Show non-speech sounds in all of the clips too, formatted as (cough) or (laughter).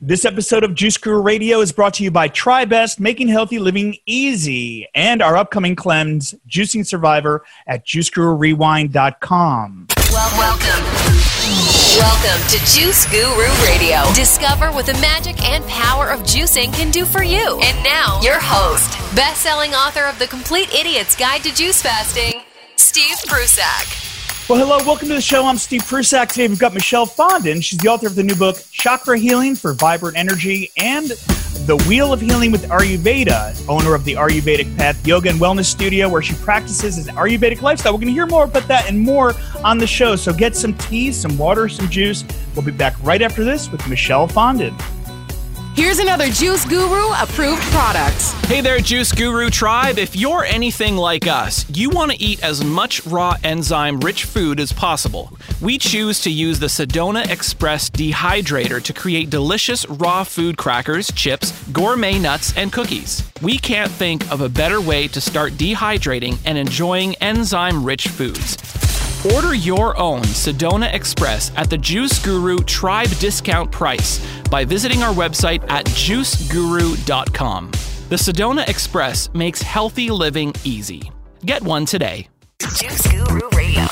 This episode of Juice Guru Radio is brought to you by TriBest, making healthy living easy, and our upcoming cleanse, Juicing Survivor at juicegururewind.com. Well, welcome. Welcome to Juice Guru Radio. Discover what the magic and power of juicing can do for you. And now, your host, best-selling author of The Complete Idiot's Guide to Juice Fasting, Steve Prussack. Well, hello, welcome to the show. I'm Steve Prussack. Today we've got Michelle Fondin. She's the author of the new book, Chakra Healing for Vibrant Energy, and The Wheel of Healing with Ayurveda, owner of the Ayurvedic Path Yoga and Wellness Studio, where she practices an Ayurvedic lifestyle. We're going to hear more about that and more on the show. So get some tea, some water, some juice. We'll be back right after this with Michelle Fondin. Here's another Juice Guru approved product. Hey there, Juice Guru tribe. If you're anything like us, you want to eat as much raw enzyme rich food as possible. We choose to use the Sedona Express dehydrator to create delicious raw food crackers, chips, gourmet nuts, and cookies. We can't think of a better way to start dehydrating and enjoying enzyme rich foods. Order your own Sedona Express at the Juice Guru Tribe discount price by visiting our website at juiceguru.com. The Sedona Express makes healthy living easy. Get one today. Juice Guru Radio.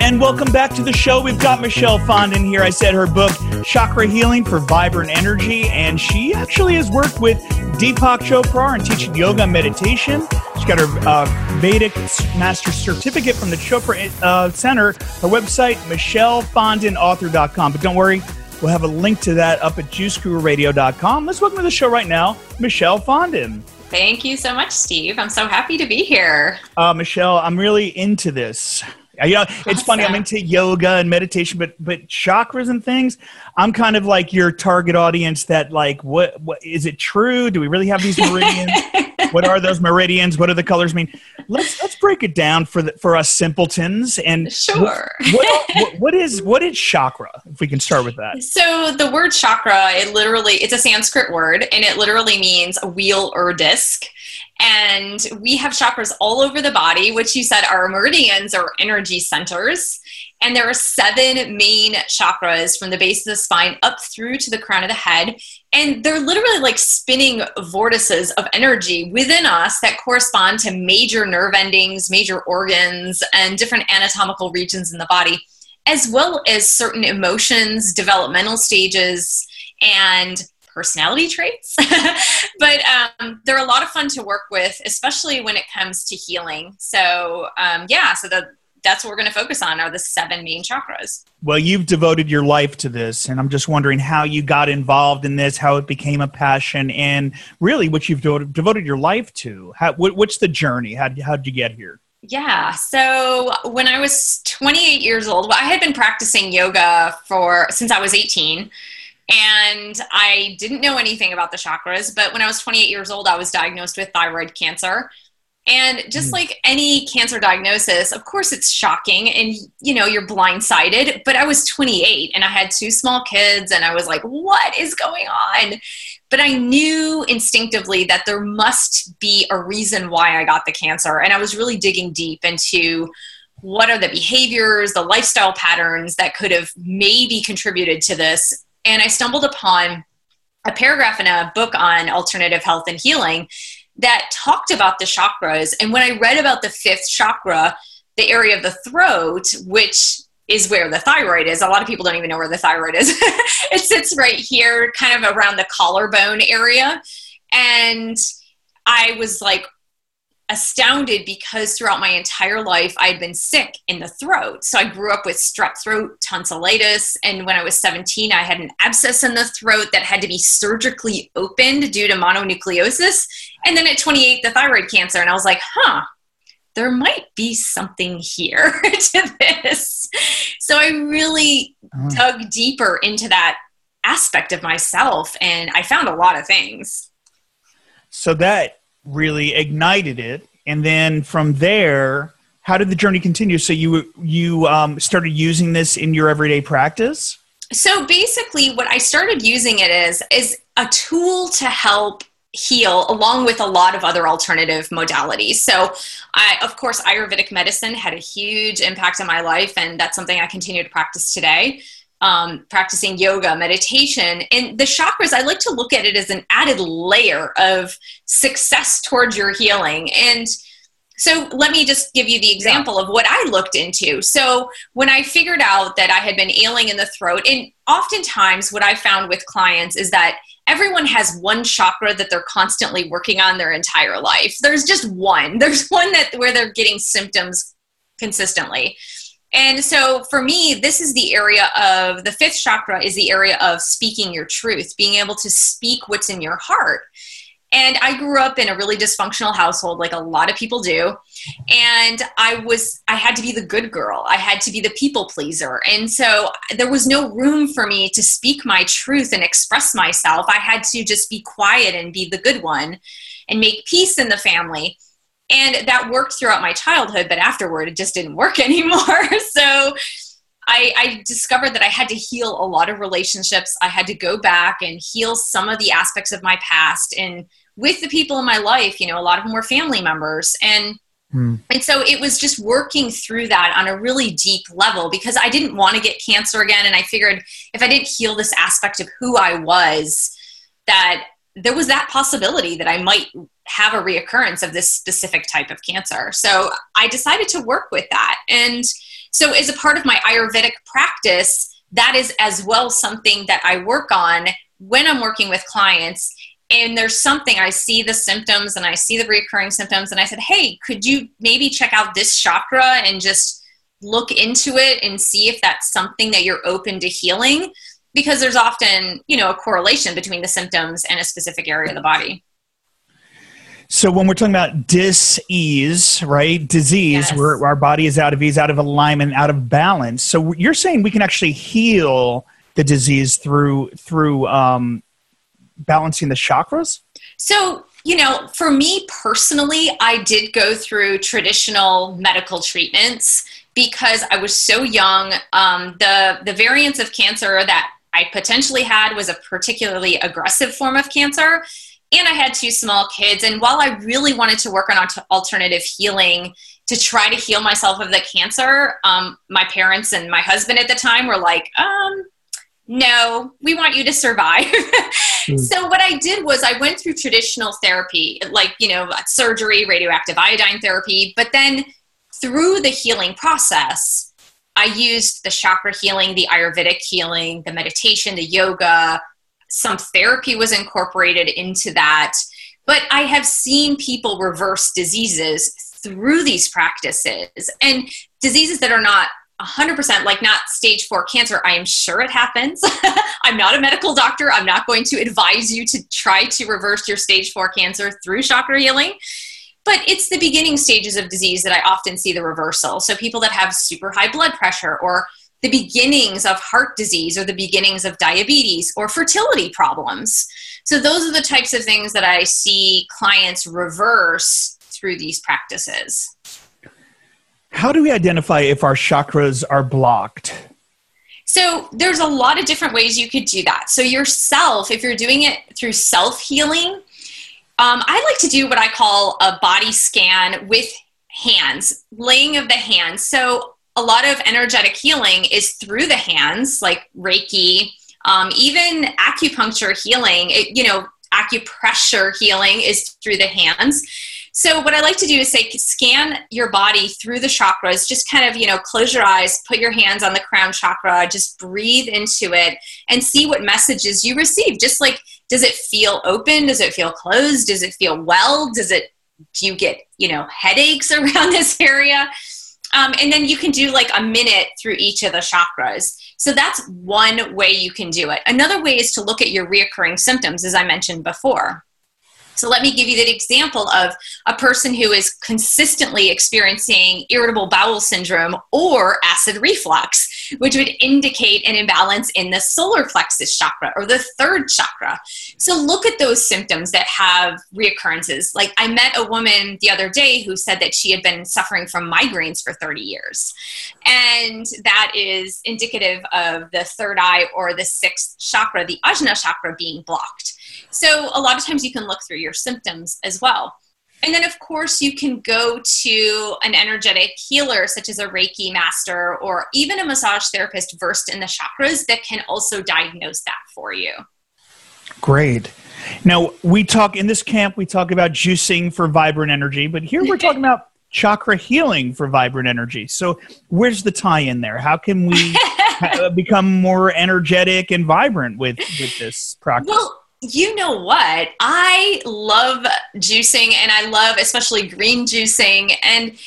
And welcome back to the show. We've got Michelle Fondin here. I said her book, Chakra Healing for Vibrant Energy, and she actually has worked with Deepak Chopra and teaching yoga and meditation. She's got her uh, Vedic Master Certificate from the Chopra uh, Center. Her website, michellefondinauthor.com. But don't worry, we'll have a link to that up at juicegururadio.com. Let's welcome to the show right now, Michelle Fondin. Thank you so much, Steve. I'm so happy to be here. Uh, Michelle, I'm really into this. Uh, You know, it's funny. I'm into yoga and meditation, but but chakras and things. I'm kind of like your target audience. That like, what what is it true? Do we really have these meridians? (laughs) what are those meridians? What do the colors mean? Let's let's break it down for the, for us simpletons. And Sure. what, what, what is what is chakra? If we can start with that. So the word chakra, it literally it's a Sanskrit word and it literally means a wheel or disc. And we have chakras all over the body, which you said are meridians or energy centers. And there are seven main chakras from the base of the spine up through to the crown of the head. And they're literally like spinning vortices of energy within us that correspond to major nerve endings, major organs, and different anatomical regions in the body, as well as certain emotions, developmental stages, and personality traits. (laughs) but um, they're a lot of fun to work with, especially when it comes to healing. So, um, yeah, so the, that's what we're going to focus on are the seven main chakras. Well, you've devoted your life to this, and I'm just wondering how you got involved in this, how it became a passion, and really what you've devoted, devoted your life to. How, what, what's the journey? How how did you get here? Yeah. So when I was 28 years old, well, I had been practicing yoga for since I was 18. And I didn't know anything about the chakras, but when I was 28 years old, I was diagnosed with thyroid cancer. And just Mm. like any cancer diagnosis, of course it's shocking and you know, you're blindsided, but I was 28 and I had two small kids and I was like, what is going on? But I knew instinctively that there must be a reason why I got the cancer. And I was really digging deep into what are the behaviors, the lifestyle patterns that could have maybe contributed to this. And I stumbled upon a paragraph in a book on alternative health and healing that talked about the chakras. And when I read about the fifth chakra, the area of the throat, which is where the thyroid is. A lot of people don't even know where the thyroid is. (laughs) it sits right here, kind of around the collarbone area. And I was like astounded because throughout my entire life I had been sick in the throat. So I grew up with strep throat, tonsillitis, and when I was 17 I had an abscess in the throat that had to be surgically opened due to mononucleosis. And then at 28 the thyroid cancer and I was like, "Huh, there might be something here (laughs) to this." So I really Oh. dug deeper into that aspect of myself and I found a lot of things. So that really ignited it, and then from there, how did the journey continue? So you you um, started using this in your everyday practice. So basically, what I started using it is is a tool to help heal along with a lot of other alternative modalities. So, I, of course, Ayurvedic medicine had a huge impact on my life, and that's something I continue to practice today. Um, practicing yoga, meditation. And the chakras, I like to look at it as an added layer of success towards your healing. And so let me just give you the example of what I looked into. So when I figured out that I had been ailing in the throat, and oftentimes what I found with clients is that everyone has one chakra that they're constantly working on their entire life. There's just one. (laughs) There's one that where they're getting symptoms consistently. And so for me, this is the area of the fifth chakra is the area of speaking your truth, being able to speak what's in your heart. And I grew up in a really dysfunctional household, like a lot of people do. And I was, I had to be the good girl. I had to be the people pleaser. And so there was no room for me to speak my truth and express myself. I had to just be quiet and be the good one and make peace in the family. And that worked throughout my childhood, but afterward, it just didn't work (laughs) anymore. so I, I, discovered that I had to heal a lot of relationships. I had to go back and heal some of the aspects of my past. And with the people in my life, you know, a lot of them were family members. And hmm. and so it was just working through that on a really deep level because I didn't want to get cancer again. And I figured if I didn't heal this aspect of who I was, that there was that possibility that I might have a reoccurrence of this specific type of cancer. So I decided to work with that. And so, as a part of my Ayurvedic practice, that is as well something that I work on when I'm working with clients. And there's something I see the symptoms and I see the recurring symptoms, and I said, Hey, could you maybe check out this chakra and just look into it and see if that's something that you're open to healing? Because there's often, you know, a correlation between the symptoms and a specific area of the body. So when we're talking about dis-ease, right, disease, yes. where our body is out of ease, out of alignment, out of balance. So you're saying we can actually heal the disease through through um, balancing the chakras. So you know, for me personally, I did go through traditional medical treatments because I was so young. Um, the the variants of cancer that I potentially had was a particularly aggressive form of cancer and I had two small kids. And while I really wanted to work on alternative healing to try to heal myself of the cancer, um, my parents and my husband at the time were like, um, no, we want you to survive. (laughs) mm. So what I did was I went through traditional therapy, like, you know, surgery, radioactive iodine therapy, but then through the healing process, I used the chakra healing, the Ayurvedic healing, the meditation, the yoga, some therapy was incorporated into that. But I have seen people reverse diseases through these practices and diseases that are not 100% like not stage four cancer. I am sure it happens. (laughs) I'm not a medical doctor. I'm not going to advise you to try to reverse your stage four cancer through chakra healing. But it's the beginning stages of disease that I often see the reversal. So people that have super high blood pressure or the beginnings of heart disease or the beginnings of diabetes or fertility problems. So, those are the types of things that I see clients reverse through these practices. How do we identify if our chakras are blocked? So, there's a lot of different ways you could do that. So, yourself, if you're doing it through self healing, um, I like to do what I call a body scan with hands, laying of the hands. So, a lot of energetic healing is through the hands, like Reiki, um, even acupuncture healing, it, you know, acupressure healing is through the hands. So what I like to do is say scan your body through the chakras. Just kind of you know close your eyes, put your hands on the crown chakra, just breathe into it, and see what messages you receive. Just like does it feel open? Does it feel closed? Does it feel well? Does it do you get you know headaches (laughs) around this area? Um, and then you can do like a minute through each of the chakras. So that's one way you can do it. Another way is to look at your reoccurring symptoms, as I mentioned before. So let me give you that example of a person who is consistently experiencing irritable bowel syndrome or acid reflux, which would indicate an imbalance in the solar plexus chakra or the third chakra. So look at those symptoms that have reoccurrences. Like I met a woman the other day who said that she had been suffering from migraines for 30 years. And that is indicative of the third eye or the sixth chakra, the Ajna chakra being blocked. So a lot of times you can look through your symptoms as well. And then, of course, you can go to an energetic healer, such as a Reiki master or even a massage therapist versed in the chakras that can also diagnose that for you. Great. Now, we talk in this camp, we talk about juicing for vibrant energy, but here we're talking about chakra healing for vibrant energy. So, where's the tie in there? How can we (laughs) become more energetic and vibrant with, with this practice? Well, you know what? I love juicing and I love especially green juicing. And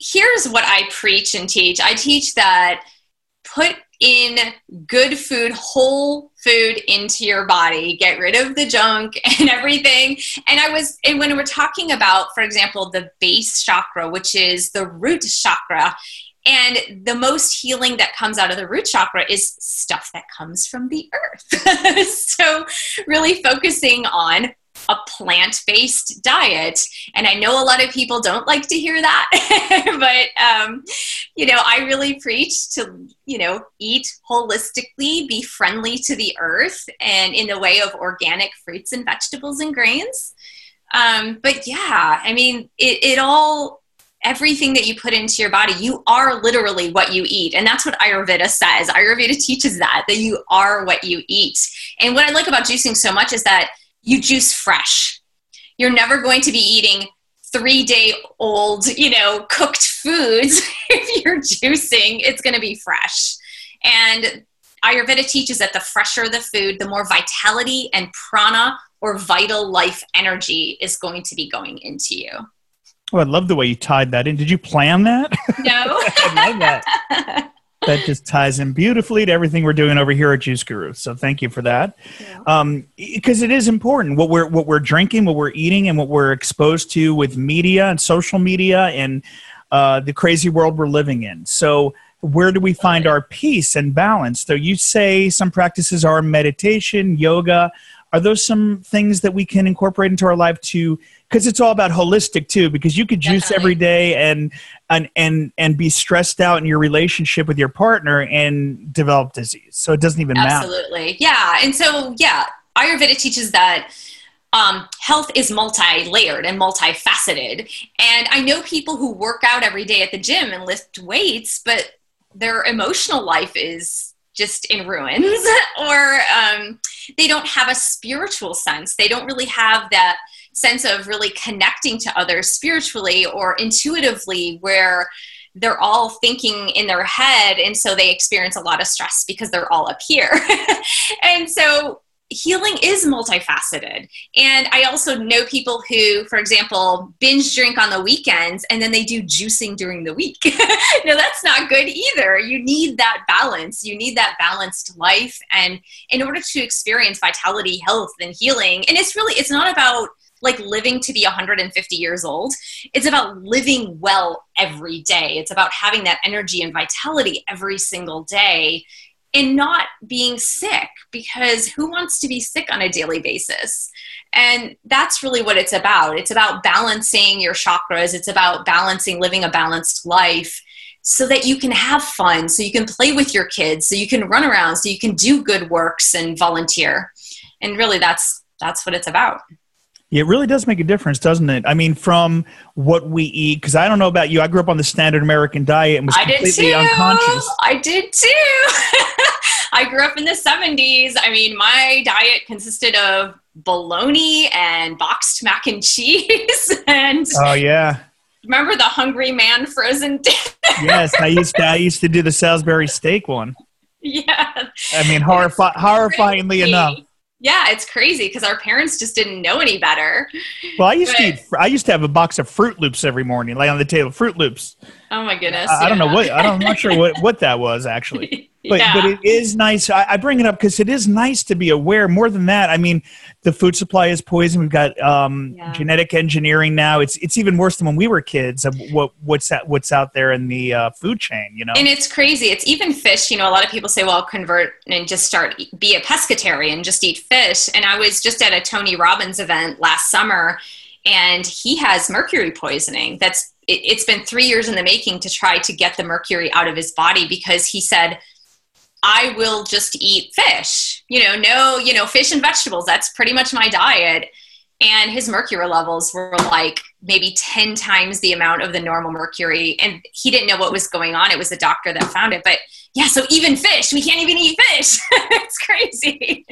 here's what I preach and teach I teach that put in good food, whole food into your body. Get rid of the junk (laughs) and everything. And I was, and when we're talking about, for example, the base chakra, which is the root chakra, and the most healing that comes out of the root chakra is stuff that comes from the earth. (laughs) so, really focusing on a plant based diet. And I know a lot of people don't like to hear that, (laughs) but, um, you know, I really preach to, you know, eat holistically, be friendly to the earth, and in the way of organic fruits and vegetables and grains. Um, but yeah, I mean, it, it all everything that you put into your body, you are literally what you eat. And that's what Ayurveda says. Ayurveda teaches that, that you are what you eat. And what I like about juicing so much is that you juice fresh. You're never going to be eating three day old, you know, cooked foods. (laughs) if you're juicing, it's going to be fresh. And Ayurveda teaches that the fresher the food, the more vitality and prana or vital life energy is going to be going into you. Oh, I love the way you tied that in. Did you plan that? (laughs) No. I love that. that just ties in beautifully to everything we're doing over here at Juice Guru. So thank you for that. Because um, it is important what we're what we're drinking, what we're eating, and what we're exposed to with media and social media and uh, the crazy world we're living in. So where do we find our peace and balance? So you say some practices are meditation, yoga. Are those some things that we can incorporate into our life to because it's all about holistic too because you could juice Definitely. every day and and and and be stressed out in your relationship with your partner and develop disease so it doesn't even absolutely. matter absolutely yeah and so yeah ayurveda teaches that um, health is multi-layered and multifaceted and i know people who work out every day at the gym and lift weights but their emotional life is just in ruins (laughs) or um, they don't have a spiritual sense. They don't really have that sense of really connecting to others spiritually or intuitively where they're all thinking in their head and so they experience a lot of stress because they're all up here. (laughs) And so healing is multifaceted. And i also know people who for example binge drink on the weekends and then they do juicing during the week. (laughs) No that's not good either. You need that balance. You need that balanced life. And in order to experience vitality health and healing and it's really it's not about like living to be 150 years old. It's about living well every day. It's about having that energy and vitality every single day and not being sick because who wants to be sick on a daily basis? And that's really what it's about. It's about balancing your chakras, it's about balancing living a balanced life so that you can have fun, so you can play with your kids, so you can run around, so you can do good works and volunteer. And really that's that's what it's about. It really does make a difference, doesn't it? I mean, from what we eat, because I don't know about you, I grew up on the standard American diet and was I completely unconscious. I did too. (laughs) I grew up in the 70s. I mean, my diet consisted of bologna and boxed mac and cheese. (laughs) and oh, yeah. Remember the Hungry Man frozen (laughs) yes, I used to. I used to do the Salisbury steak one. Yeah. I mean, horrifi- horrifyingly enough yeah, it's crazy because our parents just didn't know any better. Well, I used but, to eat. I used to have a box of Froot Loops every morning, lay on the table. Froot Loops. Oh my goodness! I, yeah. I don't know what. I don't, I'm not sure what (laughs) what that was actually. (laughs) But yeah. but it is nice. I, I bring it up because it is nice to be aware. More than that, I mean, the food supply is poison. We've got um, yeah. genetic engineering now. It's it's even worse than when we were kids. Of what what's that, what's out there in the uh, food chain? You know, and it's crazy. It's even fish. You know, a lot of people say, "Well, convert and just start be a pescatarian, and just eat fish." And I was just at a Tony Robbins event last summer, and he has mercury poisoning. That's it, it's been three years in the making to try to get the mercury out of his body because he said I will just eat fish. You know, no, you know, fish and vegetables. That's pretty much my diet. and his mercury levels were like maybe 10 times the amount of the normal mercury and he didn't know what was going on it was the doctor that found it but yeah so even fish we can't even eat fish (laughs) it's crazy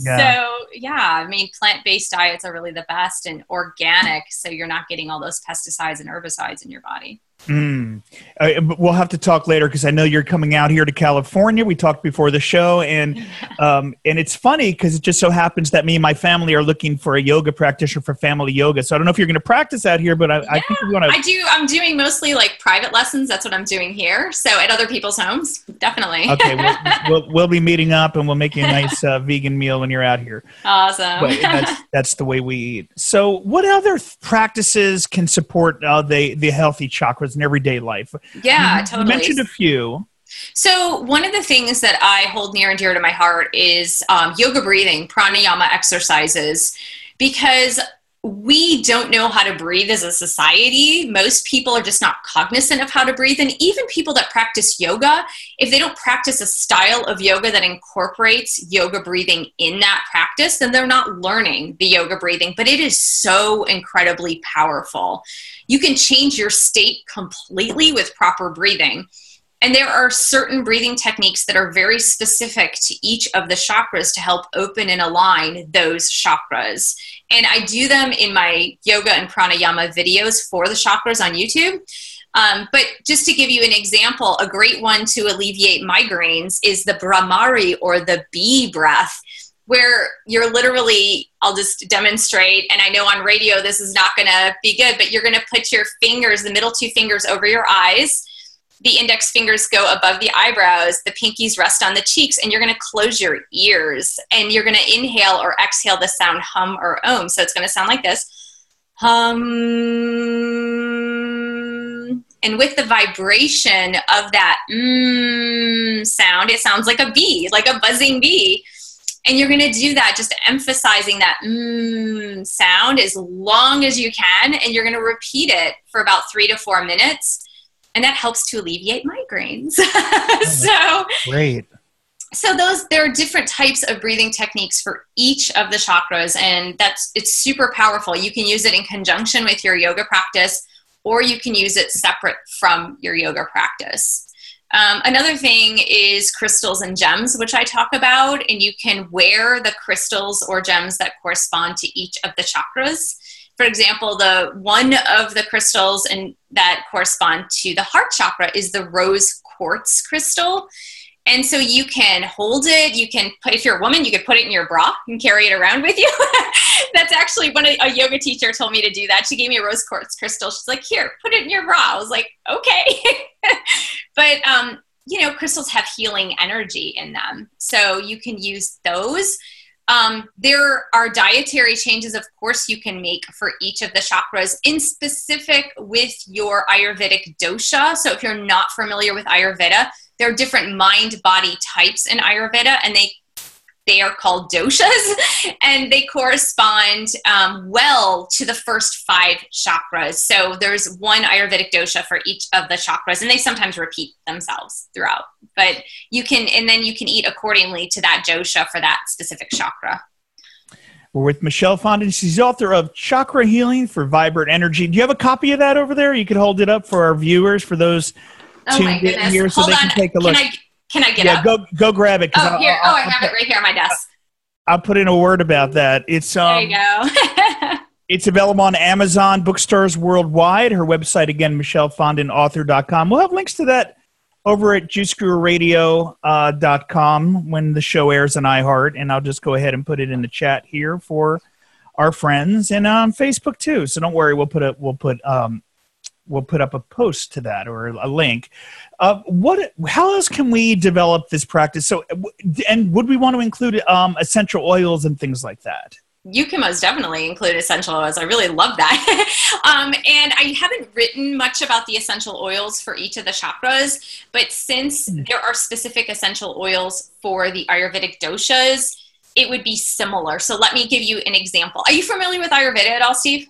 yeah. so yeah i mean plant-based diets are really the best and organic so you're not getting all those pesticides and herbicides in your body Mm. Uh, we'll have to talk later because I know you're coming out here to California. We talked before the show, and (laughs) um, and it's funny because it just so happens that me and my family are looking for a yoga practitioner for family yoga. So I don't know if you're going to practice out here, but I, yeah, I think we want to. I do. I'm doing mostly like private lessons. That's what I'm doing here. So at other people's homes, definitely. okay, we'll, (laughs) we'll, we'll, be meeting up, and we'll make you a nice uh, (laughs) vegan meal when you're out here. Awesome. But that's that's the way we eat. So what other practices can support uh, the the healthy chakras? In everyday life. Yeah, totally. You mentioned a few. So, one of the things that I hold near and dear to my heart is um, yoga breathing, pranayama exercises, because we don't know how to breathe as a society. Most people are just not cognizant of how to breathe. And even people that practice yoga, if they don't practice a style of yoga that incorporates yoga breathing in that practice, then they're not learning the yoga breathing. But it is so incredibly powerful. You can change your state completely with proper breathing. And there are certain breathing techniques that are very specific to each of the chakras to help open and align those chakras. And I do them in my yoga and pranayama videos for the chakras on YouTube. Um, but just to give you an example, a great one to alleviate migraines is the Bhramari or the bee breath, where you're literally, I'll just demonstrate, and I know on radio this is not to be good, but you're to put your fingers, the middle two fingers, over your eyes the index fingers go above the eyebrows, the pinkies rest on the cheeks, and you're going to close your ears and you're going to inhale or exhale the sound hum or om. So it's going to sound like this hum. And with the vibration of that mm sound, it sounds like a bee, like a buzzing bee. And you're going to do that, just emphasizing that mm sound as long as you can. And you're going to repeat it for about three to four minutes and that helps to alleviate migraines. (laughs) so great. So those there are different types of breathing techniques for each of the chakras, and that's it's super powerful. You can use it in conjunction with your yoga practice, or you can use it separate from your yoga practice. Um, another thing is crystals and gems, which I talk about, and you can wear the crystals or gems that correspond to each of the chakras for example, the one of the crystals and that correspond to the heart chakra is the rose quartz crystal. And so you can hold it. You can put, if you're a woman, you could put it in your bra and carry it around with you. (laughs) That's actually when a, a, yoga teacher told me to do that. She gave me a rose quartz crystal. She's like, here, put it in your bra. I was like, okay. (laughs) but, um, you know, crystals have healing energy in them. So you can use those um, there are dietary changes, of course, you can make for each of the chakras in specific with your Ayurvedic dosha. So, if you're not familiar with Ayurveda, there are different mind body types in Ayurveda, and they they are called doshas (laughs) and they correspond um, well to the first five chakras. So there's one Ayurvedic dosha for each of the chakras, and they sometimes repeat themselves throughout. But you can, and then you can eat accordingly to that dosha for that specific chakra. We're with Michelle Fondin. She's author of Chakra Healing for Vibrant Energy. Do you have a copy of that over there? You could hold it up for our viewers, for those oh tuned in here, so Hold they on. can take a look. Can I, can I get yeah, up? go go grab it. Oh, here. I'll, oh, I have it right here on my desk. I'll put in a word about that. It's um, there you go. (laughs) it's available on Amazon bookstores worldwide. Her website again, michellefondinauthor.com. We'll have links to that over at juicegururadio.com uh, when the show airs on iHeart, and I'll just go ahead and put it in the chat here for our friends and on Facebook too. So don't worry, we'll put a we'll put um, we'll put up a post to that or a link. Uh, what? How else can we develop this practice? So, and would we want to include um, essential oils and things like that? You can most definitely include essential oils. I really love that. (laughs) um, and I haven't written much about the essential oils for each of the chakras, but since mm. there are specific essential oils for the Ayurvedic doshas, it would be similar. So let me give you an example. Are you familiar with Ayurveda at all, Steve?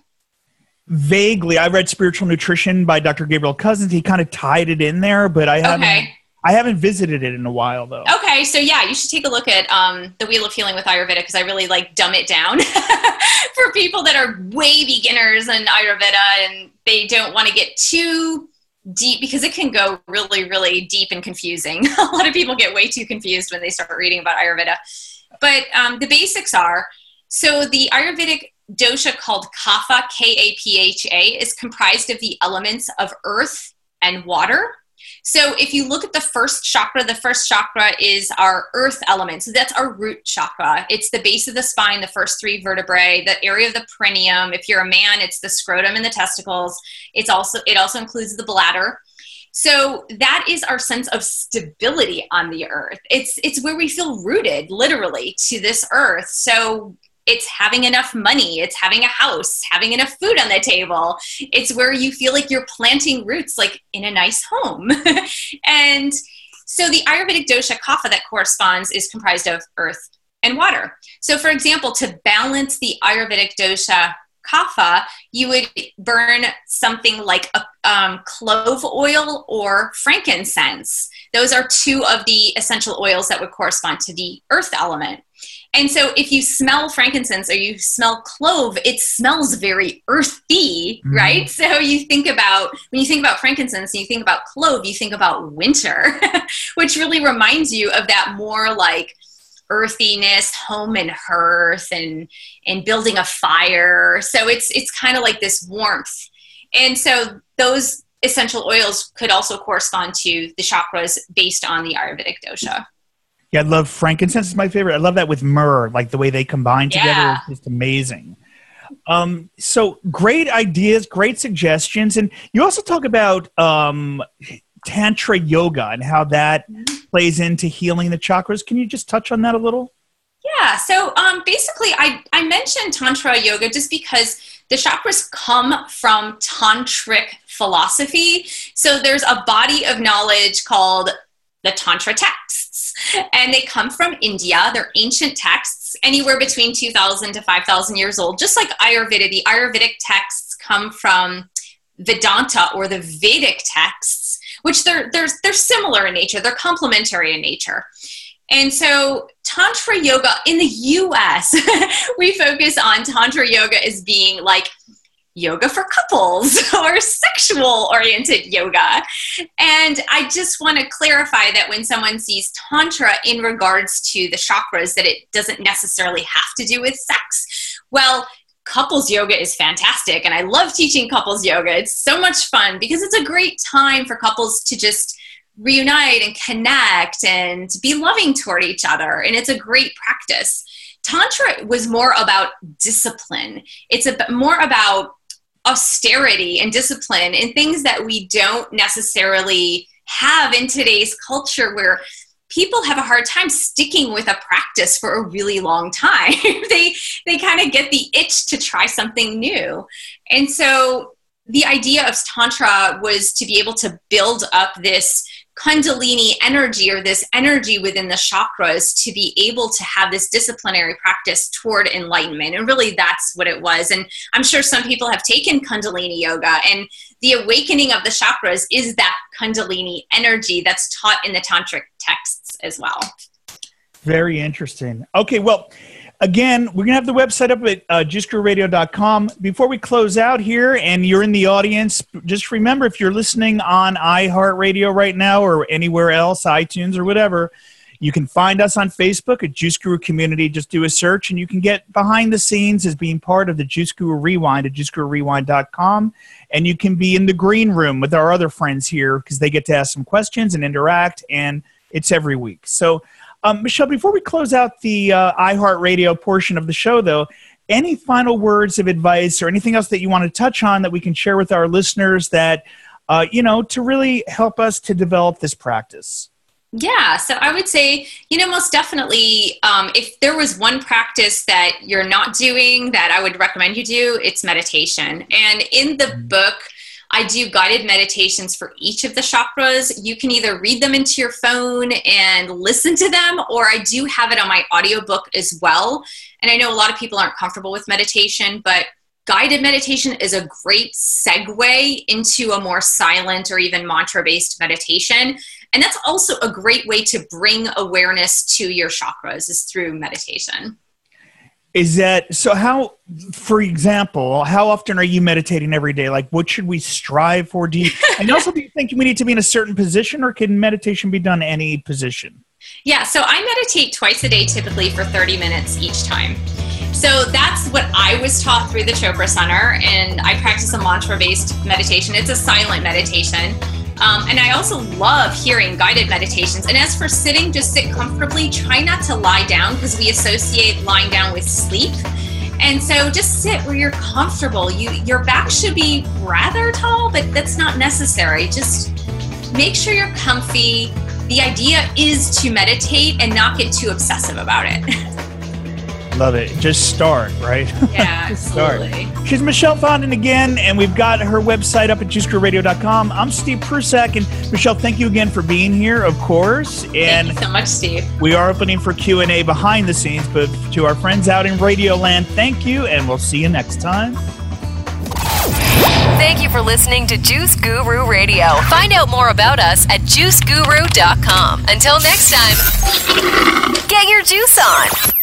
Vaguely i read spiritual nutrition by dr gabriel cousens he kind of tied it in there but i haven't okay. I haven't visited it in a while though. Okay, so yeah, you should take a look at um, the Wheel of Healing with Ayurveda because I really like dumb it down (laughs) for people that are way beginners in Ayurveda and they don't want to get too deep because it can go really, really deep and confusing. (laughs) a lot of people get way too confused when they start reading about Ayurveda. But um, the basics are so the Ayurvedic dosha called Kapha, K A P H A, is comprised of the elements of earth and water. So if you look at the first chakra, the first chakra is our earth element. So that's our root chakra. It's the base of the spine, the first three vertebrae, the area of the perineum. If you're a man, it's the scrotum and the testicles. It's also it also includes the bladder. So that is our sense of stability on the earth. It's it's where we feel rooted literally to this earth. So it's having enough money, it's having a house, having enough food on the table. It's where you feel like you're planting roots like in a nice home. (laughs) and so the Ayurvedic dosha kapha that corresponds is comprised of earth and water. So for example, to balance the Ayurvedic dosha kapha, you would burn something like a um, clove oil or frankincense. Those are two of the essential oils that would correspond to the earth element. And so if you smell frankincense or you smell clove, it smells very earthy, mm-hmm. right? So you think about when you think about frankincense and you think about clove, you think about winter, (laughs) which really reminds you of that more like earthiness, home and hearth and and building a fire. So it's it's kind of like this warmth. And so those essential oils could also correspond to the chakras based on the Ayurvedic dosha. Yeah, I love frankincense is my favorite. I love that with myrrh, like the way they combine together yeah. is just amazing. Um, so great ideas, great suggestions, and you also talk about um, tantra yoga and how that mm-hmm. plays into healing the chakras. Can you just touch on that a little? Yeah. So um, basically, I I mentioned tantra yoga just because the chakras come from tantric philosophy. So there's a body of knowledge called the tantra and they come from India. They're ancient texts, anywhere between 2,000 to 5,000 years old. Just like Ayurveda, the Ayurvedic texts come from Vedanta or the Vedic texts, which they're, they're, they're similar in nature, they're complementary in nature. And so, Tantra yoga in the US, (laughs) we focus on Tantra yoga as being like yoga for couples (laughs) or sexual oriented yoga. And I just want to clarify that when someone sees Tantra in regards to the chakras, that it doesn't necessarily have to do with sex. Well, couples yoga is fantastic. And I love teaching couples yoga. It's so much fun because it's a great time for couples to just reunite and connect and be loving toward each other. And it's a great practice. Tantra was more about discipline. It's a, more about austerity and discipline and things that we don't necessarily have in today's culture where people have a hard time sticking with a practice for a really long time. (laughs) They they kind of get the itch to try something new. And so the idea of tantra was to be able to build up this kundalini energy or this energy within the chakras to be able to have this disciplinary practice toward enlightenment. And really, that's what it was. And I'm sure some people have taken kundalini yoga, and the awakening of the chakras is that kundalini energy that's taught in the tantric texts as well. Very interesting. Okay, well, Again, we're going to have the website up at uh. Before we close out here and you're in the audience, just remember if you're listening on iHeartRadio right now or anywhere else, iTunes or whatever, you can find us on Facebook at Juice Guru Community. Just do a search and you can get behind the scenes as being part of the Juice Guru Rewind at juicegururewind.com. And you can be in the green room with our other friends here because they get to ask some questions and interact. And it's every week. So um, Michelle, before we close out the uh, iHeartRadio portion of the show, though, any final words of advice or anything else that you want to touch on that we can share with our listeners that, uh, you know, to really help us to develop this practice? Yeah, so I would say, you know, most definitely, um, if there was one practice that you're not doing that I would recommend you do, it's meditation. And in the mm-hmm. book, I do guided meditations for each of the chakras. You can either read them into your phone and listen to them, or I do have it on my audiobook as well. And I know a lot of people aren't comfortable with meditation, but guided meditation is a great segue into a more silent or even mantra based meditation. And that's also a great way to bring awareness to your chakras is through meditation. Is that so? How, for example, how often are you meditating every day? Like, what should we strive for? Do you, (laughs) and also, do you think we need to be in a certain position, or can meditation be done any position? Yeah, so I meditate twice a day, typically for 30 minutes each time. So that's what I was taught through the Chopra Center, and I practice a mantra based meditation. It's a silent meditation. Um, and I also love hearing guided meditations. And as for sitting, just sit comfortably. Try not to lie down because we associate lying down with sleep. And so just sit where you're comfortable. You your back should be rather tall, but that's not necessary. Just make sure you're comfy. The idea is to meditate and not get too obsessive about it. (laughs) Love it. Just start, right? Yeah, (laughs) absolutely. Start. She's Michelle Fondin again, and we've got her website up at juicegururadio.com. I'm Steve Prussack, and Michelle, thank you again for being here, of course. And thank you so much, Steve. We are opening for Q&A behind the scenes, but to our friends out in Radio Land, thank you, and we'll see you next time. Thank you for listening to Juice Guru Radio. Find out more about us at juiceguru.com. Until next time, get your juice on.